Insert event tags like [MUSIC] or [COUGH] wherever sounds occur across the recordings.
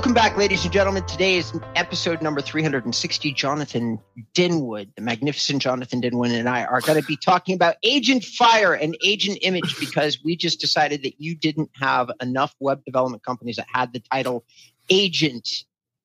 Welcome back, ladies and gentlemen. Today is episode number 360. Jonathan Denwood, the magnificent Jonathan Denwood, and I are going to be talking about Agent Fire and Agent Image because we just decided that you didn't have enough web development companies that had the title agent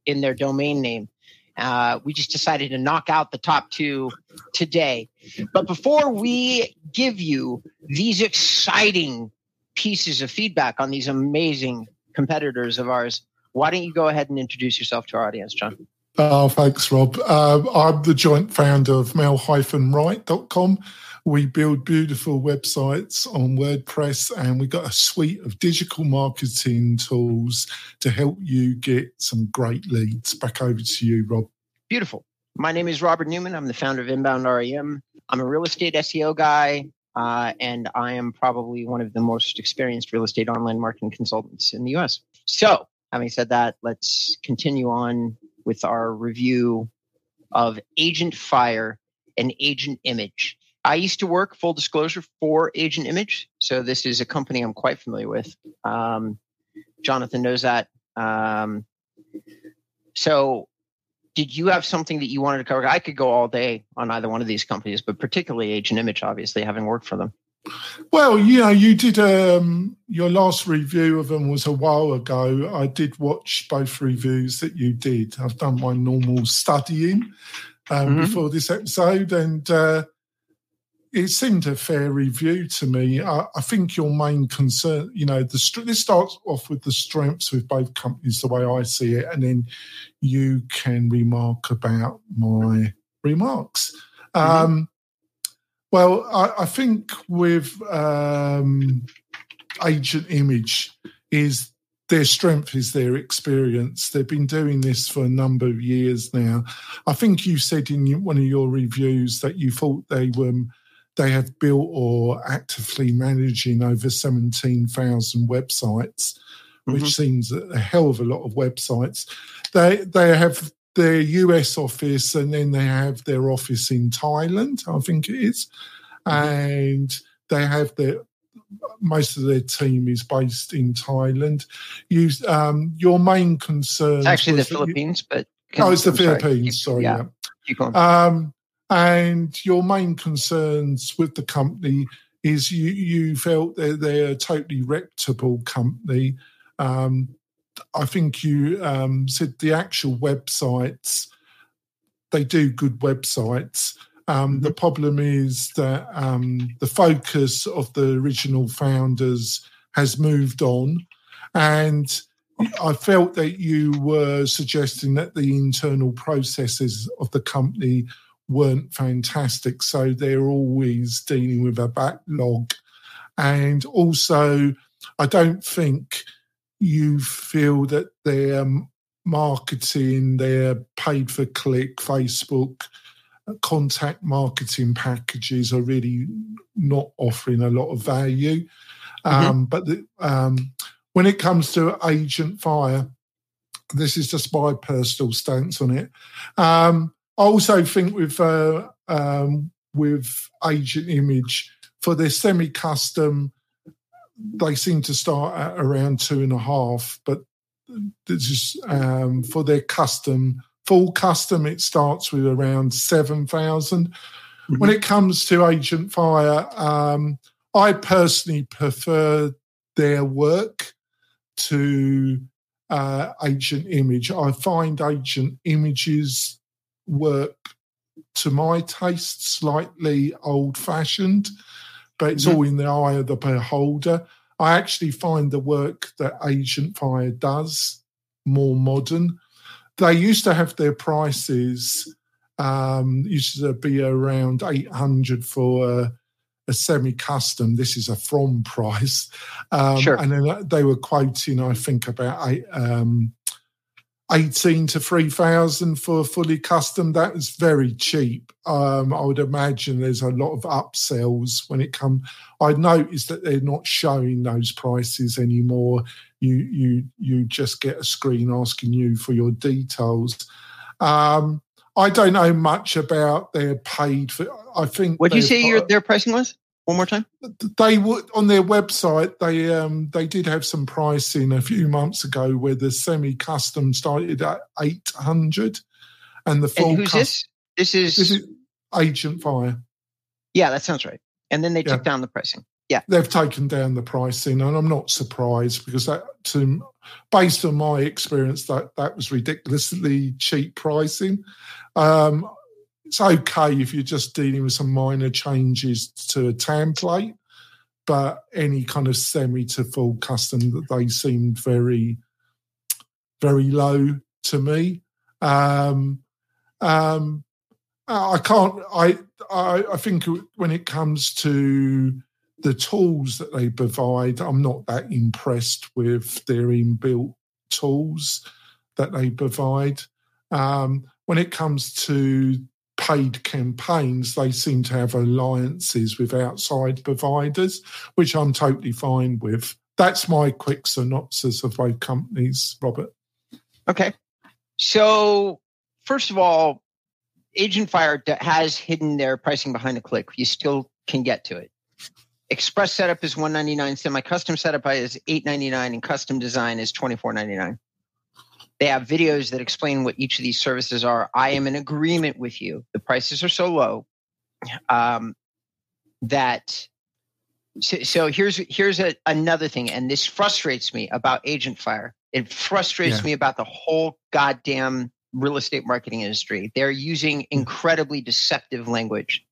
in their domain name. Uh, we just decided to knock out the top two today. But before we give you these exciting pieces of feedback on these amazing competitors of ours, why don't you go ahead and introduce yourself to our audience, John? Oh, thanks, Rob. Uh, I'm the joint founder of mail-right.com. We build beautiful websites on WordPress and we've got a suite of digital marketing tools to help you get some great leads. Back over to you, Rob. Beautiful. My name is Robert Newman. I'm the founder of Inbound REM. I'm a real estate SEO guy, uh, and I am probably one of the most experienced real estate online marketing consultants in the US. So, having said that, let's continue on with our review of Agent Fire and Agent Image. I used to work, full disclosure, for Agent Image. So this is a company I'm quite familiar with. Um, Jonathan knows that. Um, so, did you have something that you wanted to cover? I could go all day on either one of these companies, but particularly Agent Image, obviously, having worked for them. Well, you know, you did um, your last review of them was a while ago. I did watch both reviews that you did. I've done my normal studying um, mm-hmm. before this episode, and uh, it seemed a fair review to me. I, I think your main concern, you know, the this starts off with the strengths with both companies, the way I see it, and then you can remark about my remarks. Mm-hmm. Um, well, I, I think with um, Agent Image is their strength is their experience. They've been doing this for a number of years now. I think you said in one of your reviews that you thought they were they have built or actively managing over seventeen thousand websites, which mm-hmm. seems a hell of a lot of websites. They they have their US office and then they have their office in Thailand, I think it is. And they have their most of their team is based in Thailand. You, um, your main concern it's actually the Philippines, you, but oh, it's the I'm Philippines. Sorry, yeah. yeah. Keep going. Um, and your main concerns with the company is you you felt that they're a totally reputable company. Um, I think you um, said the actual websites, they do good websites. Um, the mm-hmm. problem is that um, the focus of the original founders has moved on. And I felt that you were suggesting that the internal processes of the company weren't fantastic. So they're always dealing with a backlog. And also, I don't think you feel that their marketing, their paid for click, Facebook, uh, contact marketing packages are really not offering a lot of value. Mm-hmm. Um, but the, um, when it comes to Agent Fire, this is just my personal stance on it. Um, I also think with uh, um, with Agent Image for their semi-custom they seem to start at around two and a half, but this is um, for their custom, full custom, it starts with around 7,000. Mm-hmm. When it comes to Agent Fire, um, I personally prefer their work to uh, Agent Image. I find Agent Images work to my taste slightly old fashioned but it's mm-hmm. all in the eye of the beholder. I actually find the work that Agent Fire does more modern. They used to have their prices um, used to be around 800 for a, a semi-custom. This is a from [LAUGHS] price. Um, sure. And then they were quoting, I think, about eight, um, 18 to 3000 for fully custom. That is very cheap. Um, i would imagine there's a lot of upsells when it comes i noticed that they're not showing those prices anymore. You you you just get a screen asking you for your details. Um, i don't know much about their paid for i think what do you say your their pricing was one more time? They would on their website. They um, they did have some pricing a few months ago where the semi-custom started at eight hundred, and the full. And who's this? This is, this is Agent Fire. Yeah, that sounds right. And then they yeah. took down the pricing. Yeah, they've taken down the pricing, and I'm not surprised because that, to, based on my experience, that that was ridiculously cheap pricing. Um, it's okay if you're just dealing with some minor changes to a template, but any kind of semi to full custom that they seemed very, very low to me. Um, um, I can't. I, I I think when it comes to the tools that they provide, I'm not that impressed with their inbuilt tools that they provide. Um, when it comes to paid campaigns, they seem to have alliances with outside providers, which I'm totally fine with. That's my quick synopsis of both companies, Robert. Okay. So, first of all, Agent Fire has hidden their pricing behind a click. You still can get to it. Express setup is 199 semi-custom setup is 899 and custom design is 2499 they have videos that explain what each of these services are. I am in agreement with you. The prices are so low um, that. So, so, here's here's a, another thing, and this frustrates me about Agent Fire. It frustrates yeah. me about the whole goddamn real estate marketing industry. They're using incredibly deceptive language.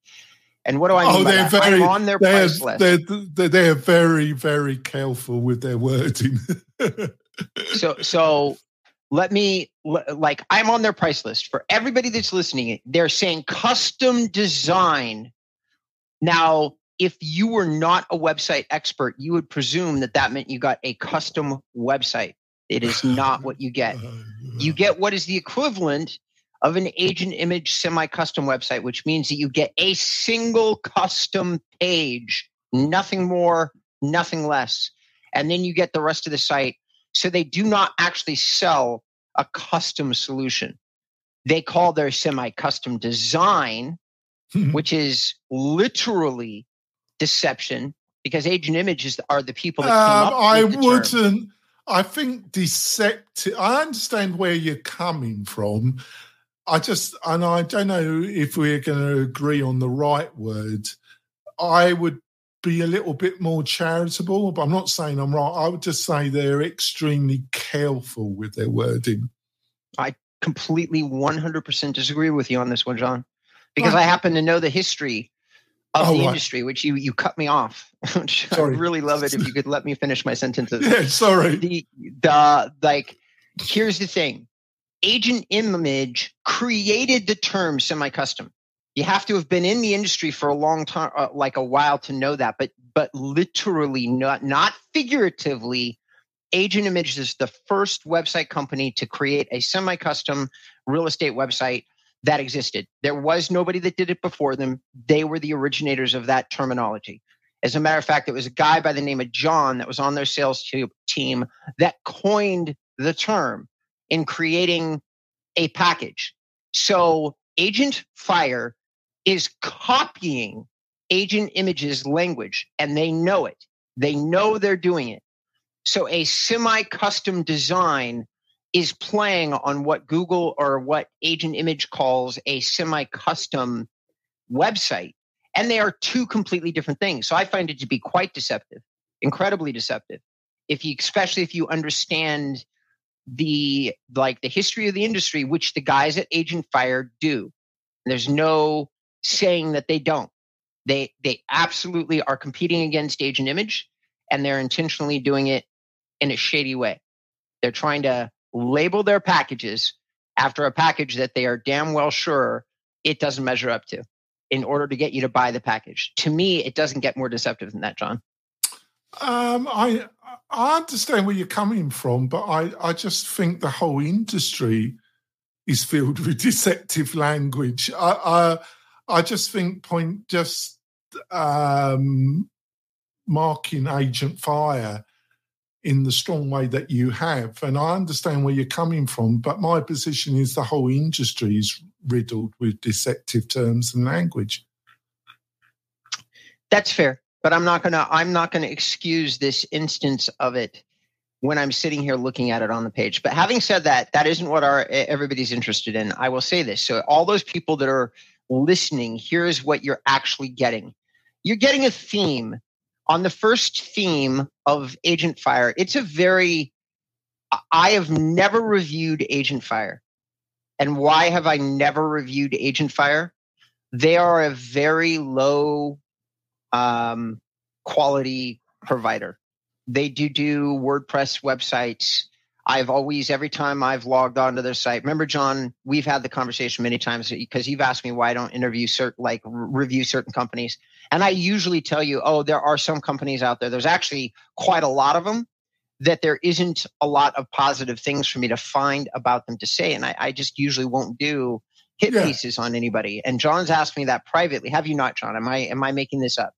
And what do I mean oh, they're Very, I'm on their they're, price list. They're, they're very, very careful with their wording. [LAUGHS] so, so let me like i'm on their price list. For everybody that's listening they're saying custom design. Now if you were not a website expert you would presume that that meant you got a custom website. It is not what you get. You [LAUGHS] get what is the equivalent of an agent image semi-custom website which means that you get a single custom page. Nothing more nothing less. And then you get the rest of the site so they do not actually sell a custom solution. They call their semi custom design, which is literally deception because agent images are the people that came um, up I wouldn't. Term. I think deceptive. I understand where you're coming from. I just, and I don't know if we're going to agree on the right word. I would be a little bit more charitable, but I'm not saying I'm right. I would just say they're extremely careful with their wording. I completely 100% disagree with you on this one, John, because I happen to know the history of oh, the industry, which you you cut me off. [LAUGHS] I'd really love it if you could let me finish my sentences. [LAUGHS] Yeah, sorry. The the like here's the thing. Agent Image created the term semi-custom you have to have been in the industry for a long time uh, like a while to know that but but literally not not figuratively agent image is the first website company to create a semi-custom real estate website that existed. There was nobody that did it before them. They were the originators of that terminology. As a matter of fact it was a guy by the name of john that was on their sales team that coined the term in creating a package. So agent fire is copying agent images language and they know it. They know they're doing it. So a semi custom design is playing on what Google or what agent image calls a semi custom website. And they are two completely different things. So I find it to be quite deceptive, incredibly deceptive. If you, especially if you understand the like the history of the industry, which the guys at Agent Fire do. There's no saying that they don't. They they absolutely are competing against Agent Image, and they're intentionally doing it in a shady way. They're trying to label their packages after a package that they are damn well sure it doesn't measure up to in order to get you to buy the package. To me, it doesn't get more deceptive than that, John. Um, I I understand where you're coming from, but I, I just think the whole industry is filled with [LAUGHS] deceptive language. I, I I just think point just um, marking Agent Fire in the strong way that you have, and I understand where you're coming from, but my position is the whole industry is riddled with deceptive terms and language. That's fair. but I'm not gonna I'm not gonna excuse this instance of it when I'm sitting here looking at it on the page. But having said that, that isn't what our everybody's interested in. I will say this. So all those people that are listening, here's what you're actually getting. You're getting a theme. On the first theme of Agent Fire, it's a very I have never reviewed Agent Fire. And why have I never reviewed Agent Fire? They are a very low um, quality provider. They do do WordPress websites. I've always, every time I've logged onto their site, remember, John, we've had the conversation many times because you've asked me why I don't interview certain, like review certain companies. And I usually tell you, oh, there are some companies out there. There's actually quite a lot of them that there isn't a lot of positive things for me to find about them to say. And I, I just usually won't do hit yeah. pieces on anybody. And John's asked me that privately. Have you not, John? Am I am I making this up?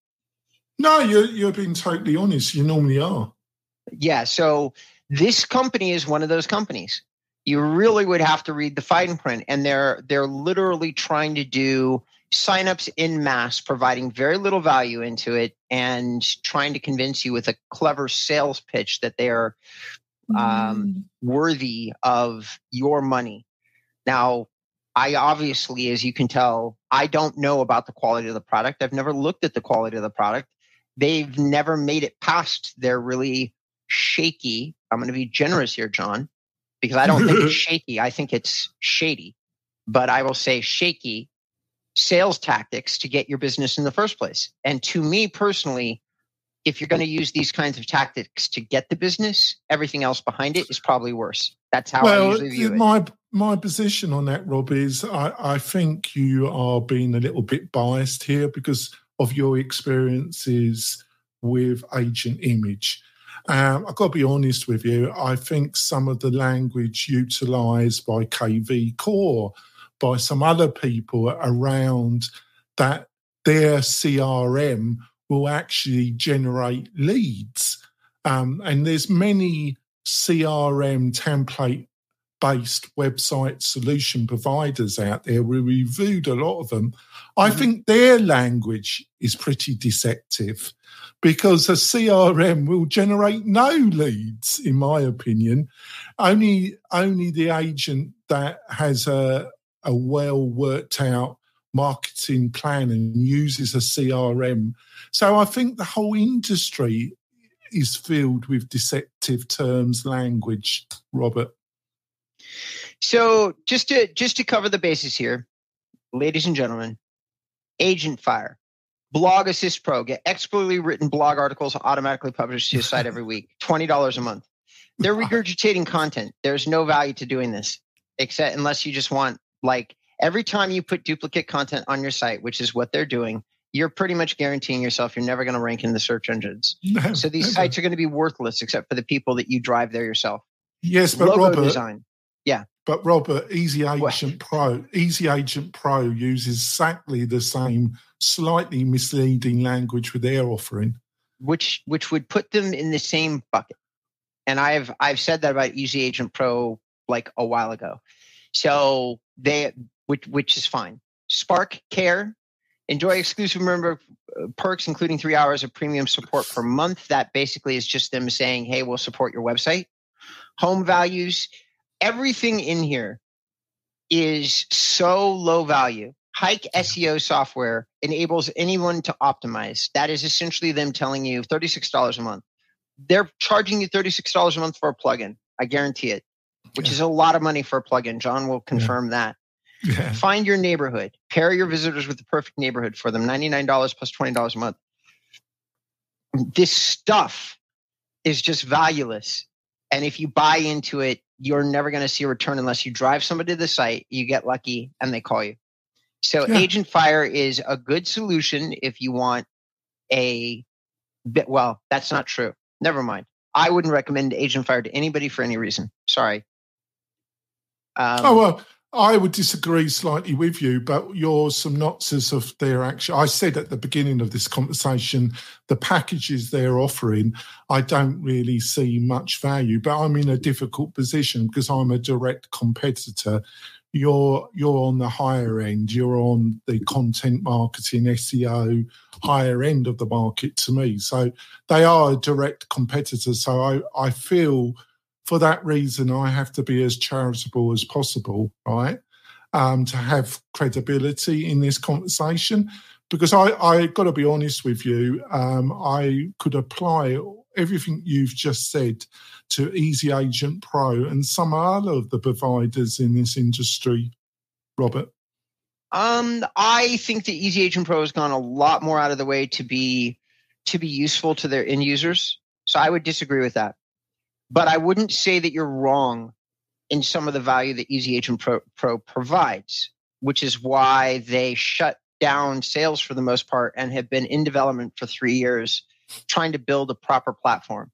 No, you're you're being totally honest. You normally are. Yeah. So this company is one of those companies. You really would have to read the fine print, and they're they're literally trying to do signups in mass, providing very little value into it, and trying to convince you with a clever sales pitch that they're um, mm. worthy of your money. Now, I obviously, as you can tell, I don't know about the quality of the product. I've never looked at the quality of the product. They've never made it past their really shaky. I'm going to be generous here, John, because I don't think it's [LAUGHS] shaky. I think it's shady. But I will say shaky sales tactics to get your business in the first place. And to me personally, if you're going to use these kinds of tactics to get the business, everything else behind it is probably worse. That's how well, I usually view my, it. My position on that, Rob, is I, I think you are being a little bit biased here because of your experiences with Agent Image. Um, I've got to be honest with you. I think some of the language utilised by KV Core, by some other people around that their CRM will actually generate leads. Um, and there's many CRM template based website solution providers out there. We reviewed a lot of them. I mm-hmm. think their language is pretty deceptive because a CRM will generate no leads, in my opinion. Only only the agent that has a a well worked out marketing plan and uses a CRM. So I think the whole industry is filled with deceptive terms, language, Robert. So just to just to cover the bases here, ladies and gentlemen, Agent Fire, Blog Assist Pro, get expertly written blog articles automatically published to your site every week, [LAUGHS] twenty dollars a month. They're regurgitating content. There's no value to doing this, except unless you just want like every time you put duplicate content on your site, which is what they're doing, you're pretty much guaranteeing yourself you're never going to rank in the search engines. [LAUGHS] so these sites are going to be worthless except for the people that you drive there yourself. Yes, but Logo Robert, design. Yeah. But Robert, Easy Agent? Pro, Easy Agent Pro uses exactly the same slightly misleading language with their offering. Which which would put them in the same bucket. And I've I've said that about Easy Agent Pro like a while ago. So they which which is fine. Spark Care Enjoy exclusive member uh, perks, including three hours of premium support per month. That basically is just them saying, hey, we'll support your website. Home values, everything in here is so low value. Hike SEO software enables anyone to optimize. That is essentially them telling you $36 a month. They're charging you $36 a month for a plugin. I guarantee it, which yeah. is a lot of money for a plugin. John will confirm yeah. that. Yeah. Find your neighborhood. Pair your visitors with the perfect neighborhood for them. $99 plus $20 a month. This stuff is just valueless. And if you buy into it, you're never going to see a return unless you drive somebody to the site, you get lucky, and they call you. So yeah. Agent Fire is a good solution if you want a bit. Well, that's not true. Never mind. I wouldn't recommend Agent Fire to anybody for any reason. Sorry. Um, oh well, I would disagree slightly with you, but your synopsis of their action. I said at the beginning of this conversation, the packages they're offering, I don't really see much value, but I'm in a difficult position because I'm a direct competitor. you're you're on the higher end. You're on the content marketing, SEO, higher end of the market to me. So they are a direct competitor. So I, I feel for that reason I have to be as charitable as possible, right? Um, to have credibility in this conversation. Because I, I got to be honest with you, um, I could apply everything you've just said to Easy Agent Pro and some other of the providers in this industry, Robert? Um, I think the Easy Agent Pro has gone a lot more out of the way to be to be useful to their end users. So I would disagree with that. But I wouldn't say that you're wrong in some of the value that Easy Agent Pro, Pro provides, which is why they shut down sales for the most part and have been in development for three years trying to build a proper platform.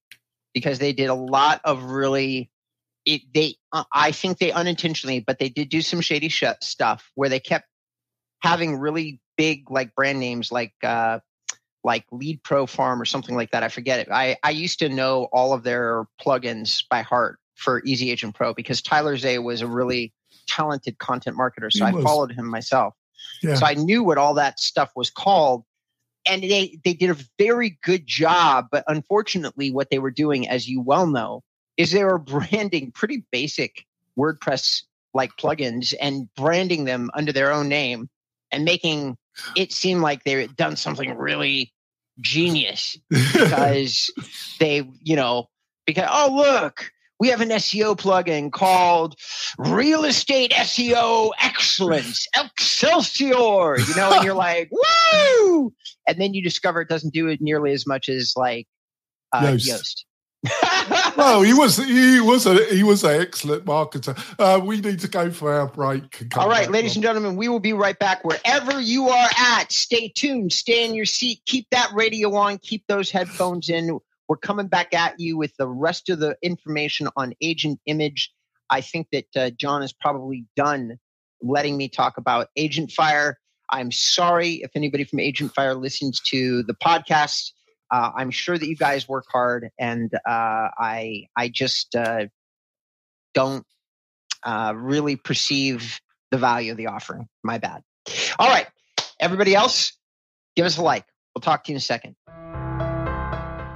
Because they did a lot of really it, they uh, i think they unintentionally but they did do some shady sh- stuff where they kept having really big like brand names like uh like lead pro farm or something like that i forget it. I i used to know all of their plugins by heart for easy agent pro because tyler zey was a really talented content marketer so i followed him myself. Yeah. so i knew what all that stuff was called and they they did a very good job but unfortunately what they were doing as you well know is they were [LAUGHS] branding pretty basic wordpress like plugins and branding them under their own name and making it seemed like they had done something really genius [LAUGHS] because they you know because oh look we have an SEO plugin called Real Estate SEO Excellence, Excelsior, you know, and you're [LAUGHS] like, woo! And then you discover it doesn't do it nearly as much as like uh, Yoast. Yoast. Well, he was he was a he was an excellent marketer. Uh, we need to go for our break. All right, ladies and gentlemen, we will be right back. Wherever you are at, stay tuned, stay in your seat, keep that radio on, keep those headphones in. We're coming back at you with the rest of the information on Agent Image. I think that uh, John is probably done letting me talk about Agent Fire. I'm sorry if anybody from Agent Fire listens to the podcast. Uh, I'm sure that you guys work hard, and uh, I I just uh, don't uh, really perceive the value of the offering. My bad. All right, everybody else, give us a like. We'll talk to you in a second.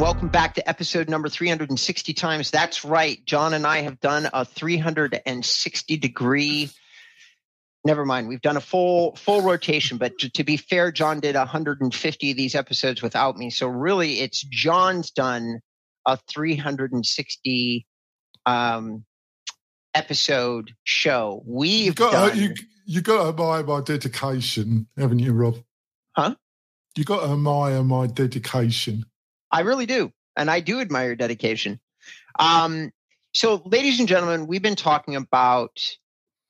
Welcome back to episode number 360 times. That's right. John and I have done a 360 degree. Never mind. We've done a full full rotation, but to, to be fair, John did 150 of these episodes without me. So really, it's John's done a 360 um, episode show. We've you got done, you you got to admire my dedication, haven't you, Rob? Huh? You got to admire my dedication. I really do. And I do admire your dedication. Um, so, ladies and gentlemen, we've been talking about,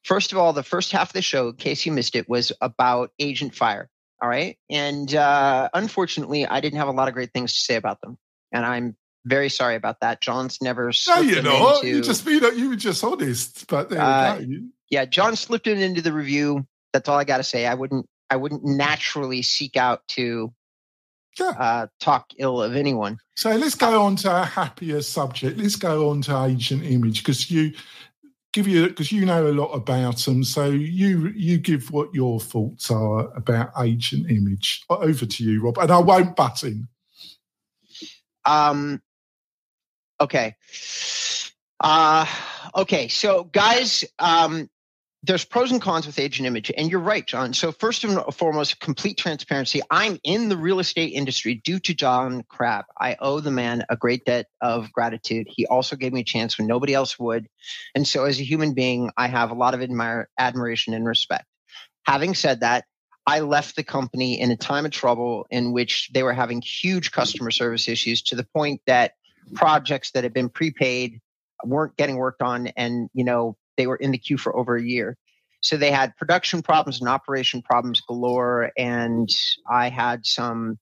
first of all, the first half of the show, in case you missed it, was about Agent Fire. All right. And uh, unfortunately, I didn't have a lot of great things to say about them. And I'm very sorry about that. John's never. No, you know, into, you just you, know, you were just honest. But uh, yeah, John slipped it into the review. That's all I got to say. I wouldn't. I wouldn't naturally seek out to yeah. uh, talk ill of anyone. So let's go on to a happier subject. Let's go on to agent image because you give you because you know a lot about them. So you you give what your thoughts are about agent image. Over to you, Rob, and I won't butt in. Um. Okay. Uh, okay. So, guys, um, there's pros and cons with agent image and you're right john. So first and foremost complete transparency. I'm in the real estate industry due to john crabb i owe the man a great debt of gratitude. He also gave me a chance when nobody else would. And so as a human being i have a lot of admire, admiration and respect. Having said that i left the company in a time of trouble in which they were having huge customer service issues to the point that projects that had been prepaid weren't getting worked on. And you know they were in the queue for over a year. So they had production problems and operation problems galore, and I had some,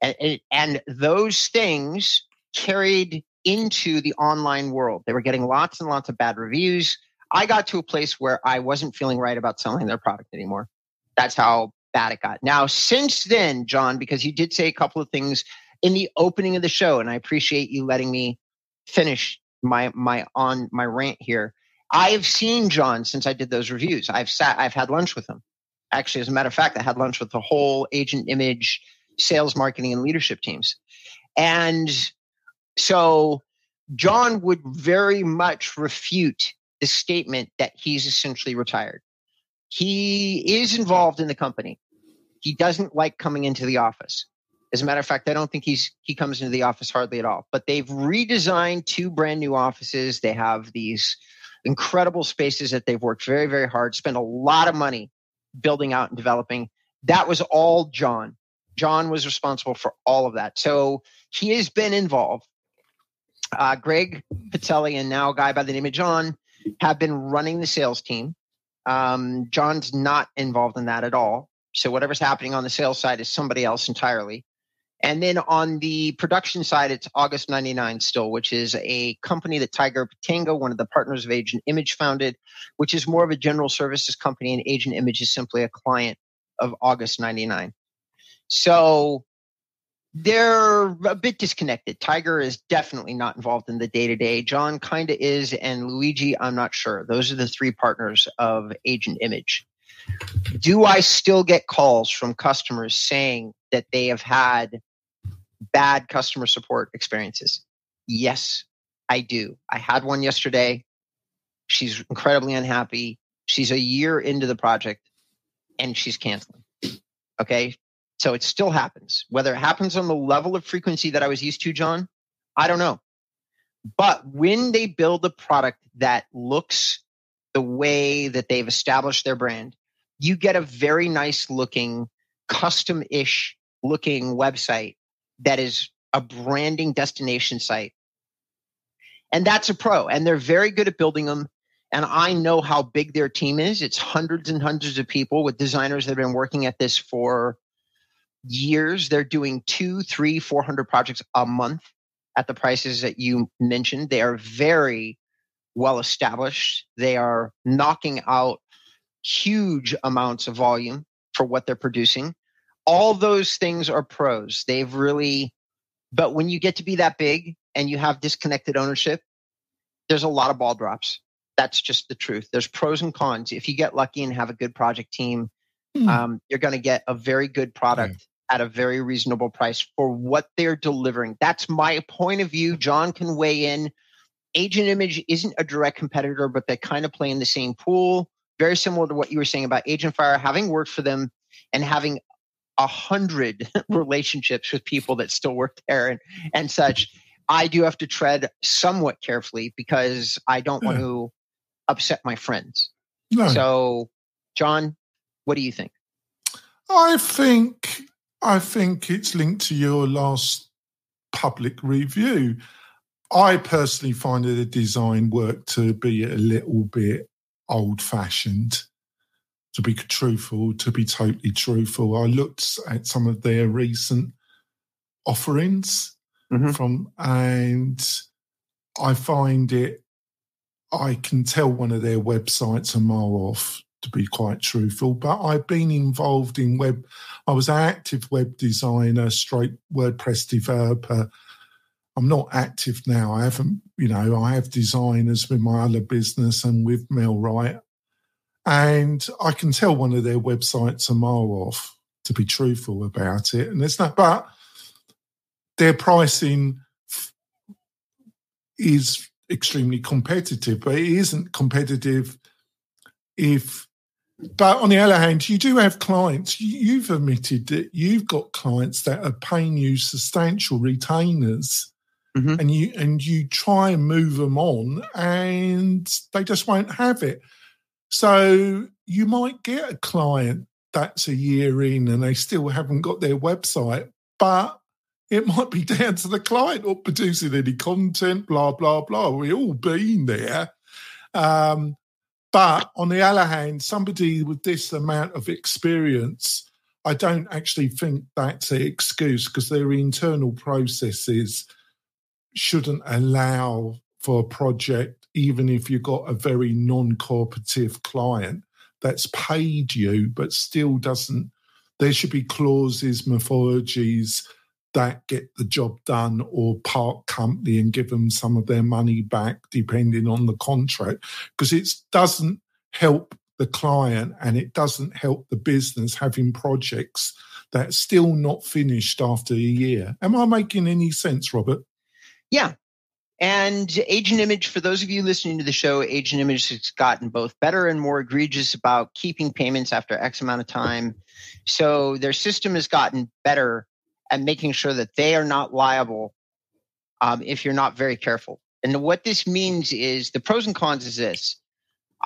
and, and those things carried into the online world. They were getting lots and lots of bad reviews. I got to a place where I wasn't feeling right about selling their product anymore. That's how bad it got. Now, since then, John, because you did say a couple of things in the opening of the show, and I appreciate you letting me finish my my on my rant here. I have seen John since I did those reviews. I've sat, I've had lunch with him. Actually, as a matter of fact, I had lunch with the whole agent image, sales, marketing, and leadership teams. And so John would very much refute the statement that he's essentially retired. He is involved in the company. He doesn't like coming into the office. As a matter of fact, I don't think he's he comes into the office hardly at all. But they've redesigned two brand new offices. They have these incredible spaces that they've worked very, very hard, spent a lot of money building out and developing. That was all John. John was responsible for all of that. So he has been involved. Uh, Greg Patelli and now a guy by the name of John have been running the sales team. Um, John's not involved in that at all. So whatever's happening on the sales side is somebody else entirely. And then on the production side, it's August 99 still, which is a company that Tiger Patango, one of the partners of Agent Image, founded, which is more of a general services company, and Agent Image is simply a client of August 99. So they're a bit disconnected. Tiger is definitely not involved in the day to day. John kind of is, and Luigi, I'm not sure. Those are the three partners of Agent Image. Do I still get calls from customers saying that they have had bad customer support experiences? Yes, I do. I had one yesterday. She's incredibly unhappy. She's a year into the project and she's canceling. Okay. So it still happens. Whether it happens on the level of frequency that I was used to, John, I don't know. But when they build a product that looks the way that they've established their brand, you get a very nice looking, custom ish looking website that is a branding destination site. And that's a pro. And they're very good at building them. And I know how big their team is. It's hundreds and hundreds of people with designers that have been working at this for years. They're doing two, three, four hundred projects a month at the prices that you mentioned. They are very well established. They are knocking out huge amounts of volume for what they're producing. All those things are pros. They've really, but when you get to be that big and you have disconnected ownership, there's a lot of ball drops. That's just the truth. There's pros and cons. If you get lucky and have a good project team, mm. um, you're going to get a very good product at a very reasonable price for what they're delivering. That's my point of view. John can weigh in. Agent Image isn't a direct competitor, but they kind of play in the same pool. Very similar to what you were saying about Agent Fire, having worked for them and having a hundred [LAUGHS] relationships with people that still work there and, and such. I do have to tread somewhat carefully because I don't yeah. want hmm. to upset my friends. No. So, John, what do you think? I think I think it's linked to your last public review. I personally find the design work to be a little bit old fashioned. To be truthful, to be totally truthful, I looked at some of their recent offerings mm-hmm. from, and I find it. I can tell one of their websites a mile off to be quite truthful. But I've been involved in web. I was an active web designer, straight WordPress developer. I'm not active now. I haven't, you know, I have designers with my other business and with Mel MailRight. And I can tell one of their websites a mile off, to be truthful about it. And there's not, but their pricing is extremely competitive, but it isn't competitive if but on the other hand, you do have clients. You've admitted that you've got clients that are paying you substantial retainers, mm-hmm. and you and you try and move them on, and they just won't have it. So you might get a client that's a year in and they still haven't got their website, but it might be [LAUGHS] down to the client not producing any content, blah blah blah. We've all been there. Um, But on the other hand, somebody with this amount of experience, I don't actually think that's an excuse because their internal processes shouldn't allow for a project, even if you've got a very non cooperative client that's paid you but still doesn't. There should be clauses, methodologies that get the job done or part company and give them some of their money back depending on the contract because it doesn't help the client and it doesn't help the business having projects that's still not finished after a year. Am I making any sense, Robert? Yeah. And Agent Image, for those of you listening to the show, Agent Image has gotten both better and more egregious about keeping payments after X amount of time. So their system has gotten better at making sure that they are not liable um, if you're not very careful. And what this means is the pros and cons is this.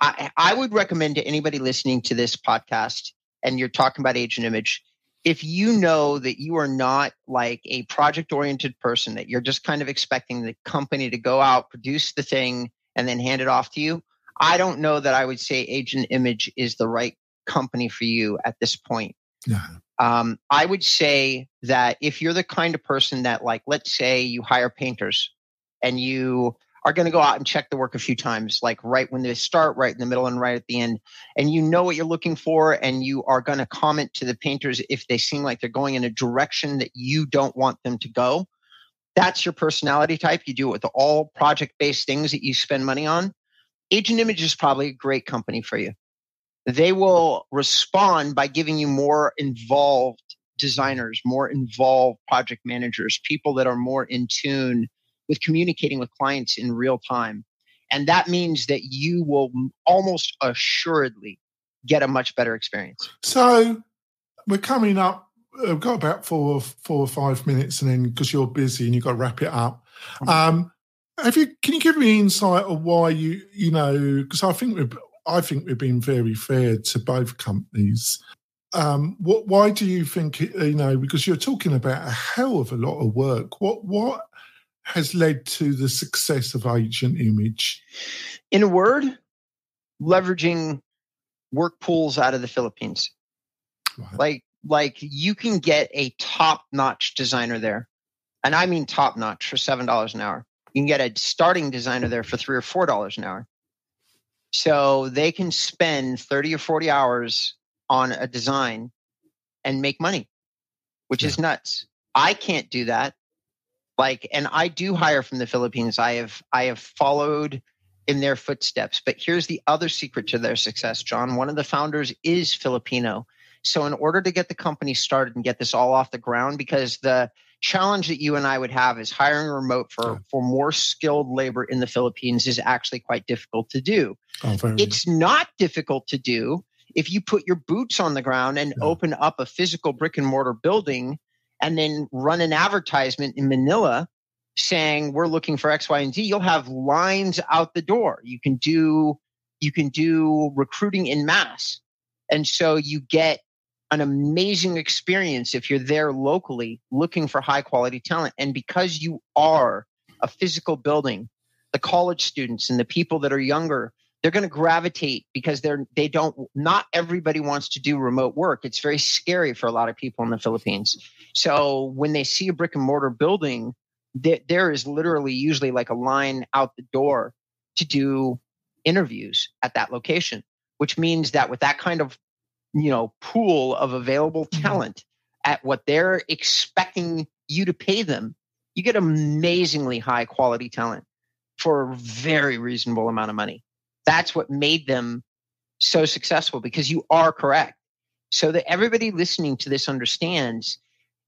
I, I would recommend to anybody listening to this podcast and you're talking about agent image, if you know that you are not like a project oriented person, that you're just kind of expecting the company to go out, produce the thing, and then hand it off to you, I don't know that I would say Agent Image is the right company for you at this point. Yeah. Um, I would say that if you're the kind of person that, like, let's say you hire painters and you are going to go out and check the work a few times, like right when they start, right in the middle, and right at the end, and you know what you're looking for, and you are going to comment to the painters if they seem like they're going in a direction that you don't want them to go. That's your personality type. You do it with all project based things that you spend money on. Agent Image is probably a great company for you they will respond by giving you more involved designers, more involved project managers, people that are more in tune with communicating with clients in real time. And that means that you will almost assuredly get a much better experience. So we're coming up. We've got about four, four or five minutes, and then because you're busy and you've got to wrap it up. Mm-hmm. Um, have you? Can you give me insight of why you? You know, because I think we're I think we've been very fair to both companies. Um, what? Why do you think? You know, because you're talking about a hell of a lot of work. What? What has led to the success of Agent Image? In a word, leveraging work pools out of the Philippines. Right. Like, like you can get a top-notch designer there, and I mean top-notch for seven dollars an hour. You can get a starting designer there for three or four dollars an hour. So they can spend 30 or 40 hours on a design and make money, which yeah. is nuts. I can't do that. Like, and I do hire from the Philippines. I have, I have followed in their footsteps. But here's the other secret to their success, John. One of the founders is Filipino. So in order to get the company started and get this all off the ground, because the challenge that you and I would have is hiring remote for, yeah. for more skilled labor in the Philippines is actually quite difficult to do. Oh, it's not difficult to do if you put your boots on the ground and yeah. open up a physical brick and mortar building and then run an advertisement in Manila saying we're looking for X, Y, and Z, you'll have lines out the door. You can do you can do recruiting in mass. And so you get an amazing experience if you're there locally looking for high quality talent. And because you are a physical building, the college students and the people that are younger, they're going to gravitate because they're they don't not everybody wants to do remote work. It's very scary for a lot of people in the Philippines. So when they see a brick and mortar building, there, there is literally usually like a line out the door to do interviews at that location, which means that with that kind of you know pool of available mm-hmm. talent at what they're expecting you to pay them you get amazingly high quality talent for a very reasonable amount of money that's what made them so successful because you are correct so that everybody listening to this understands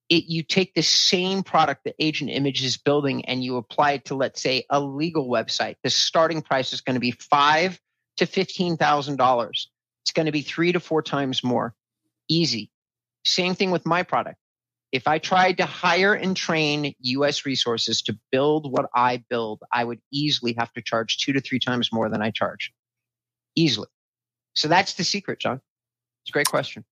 it you take the same product that agent image is building and you apply it to let's say a legal website the starting price is going to be five to fifteen thousand dollars it's going to be three to four times more. Easy. Same thing with my product. If I tried to hire and train US resources to build what I build, I would easily have to charge two to three times more than I charge. Easily. So that's the secret, John. It's a great question.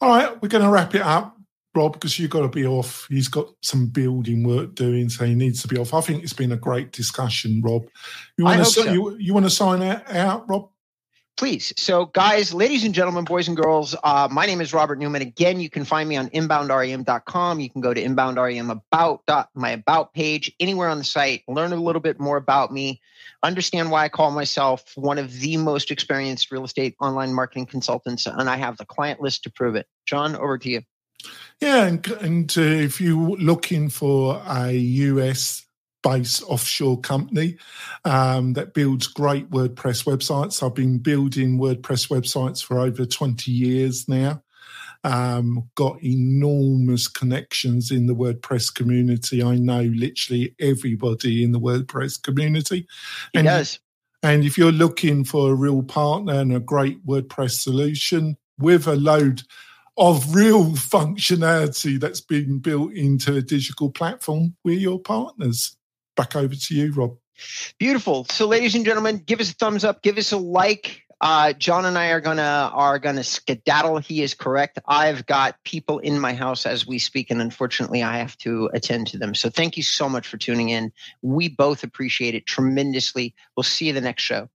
All right, we're going to wrap it up, Rob, because you've got to be off. He's got some building work doing, so he needs to be off. I think it's been a great discussion, Rob. You want to so. you, you want to sign out, out, Rob? Please. So, guys, ladies and gentlemen, boys and girls, uh, my name is Robert Newman. Again, you can find me on inboundrem.com. You can go to inboundrem about my about page anywhere on the site, learn a little bit more about me, understand why I call myself one of the most experienced real estate online marketing consultants, and I have the client list to prove it. John, over to you. Yeah, and, and uh, if you're looking for a US based offshore company um, that builds great WordPress websites. I've been building WordPress websites for over 20 years now. Um, got enormous connections in the WordPress community. I know literally everybody in the WordPress community. He and, does. And if you're looking for a real partner and a great WordPress solution with a load of real [LAUGHS] functionality that's been built into a digital platform, we're your partners back over to you, Rob. Beautiful. So, ladies and gentlemen, give us a thumbs up, give us a like. Uh, John and I are gonna are gonna skedaddle. He is correct. I've got people in my house as we speak, and unfortunately, I have to attend to them. So, thank you so much for tuning in. We both appreciate it tremendously. We'll see you the next show.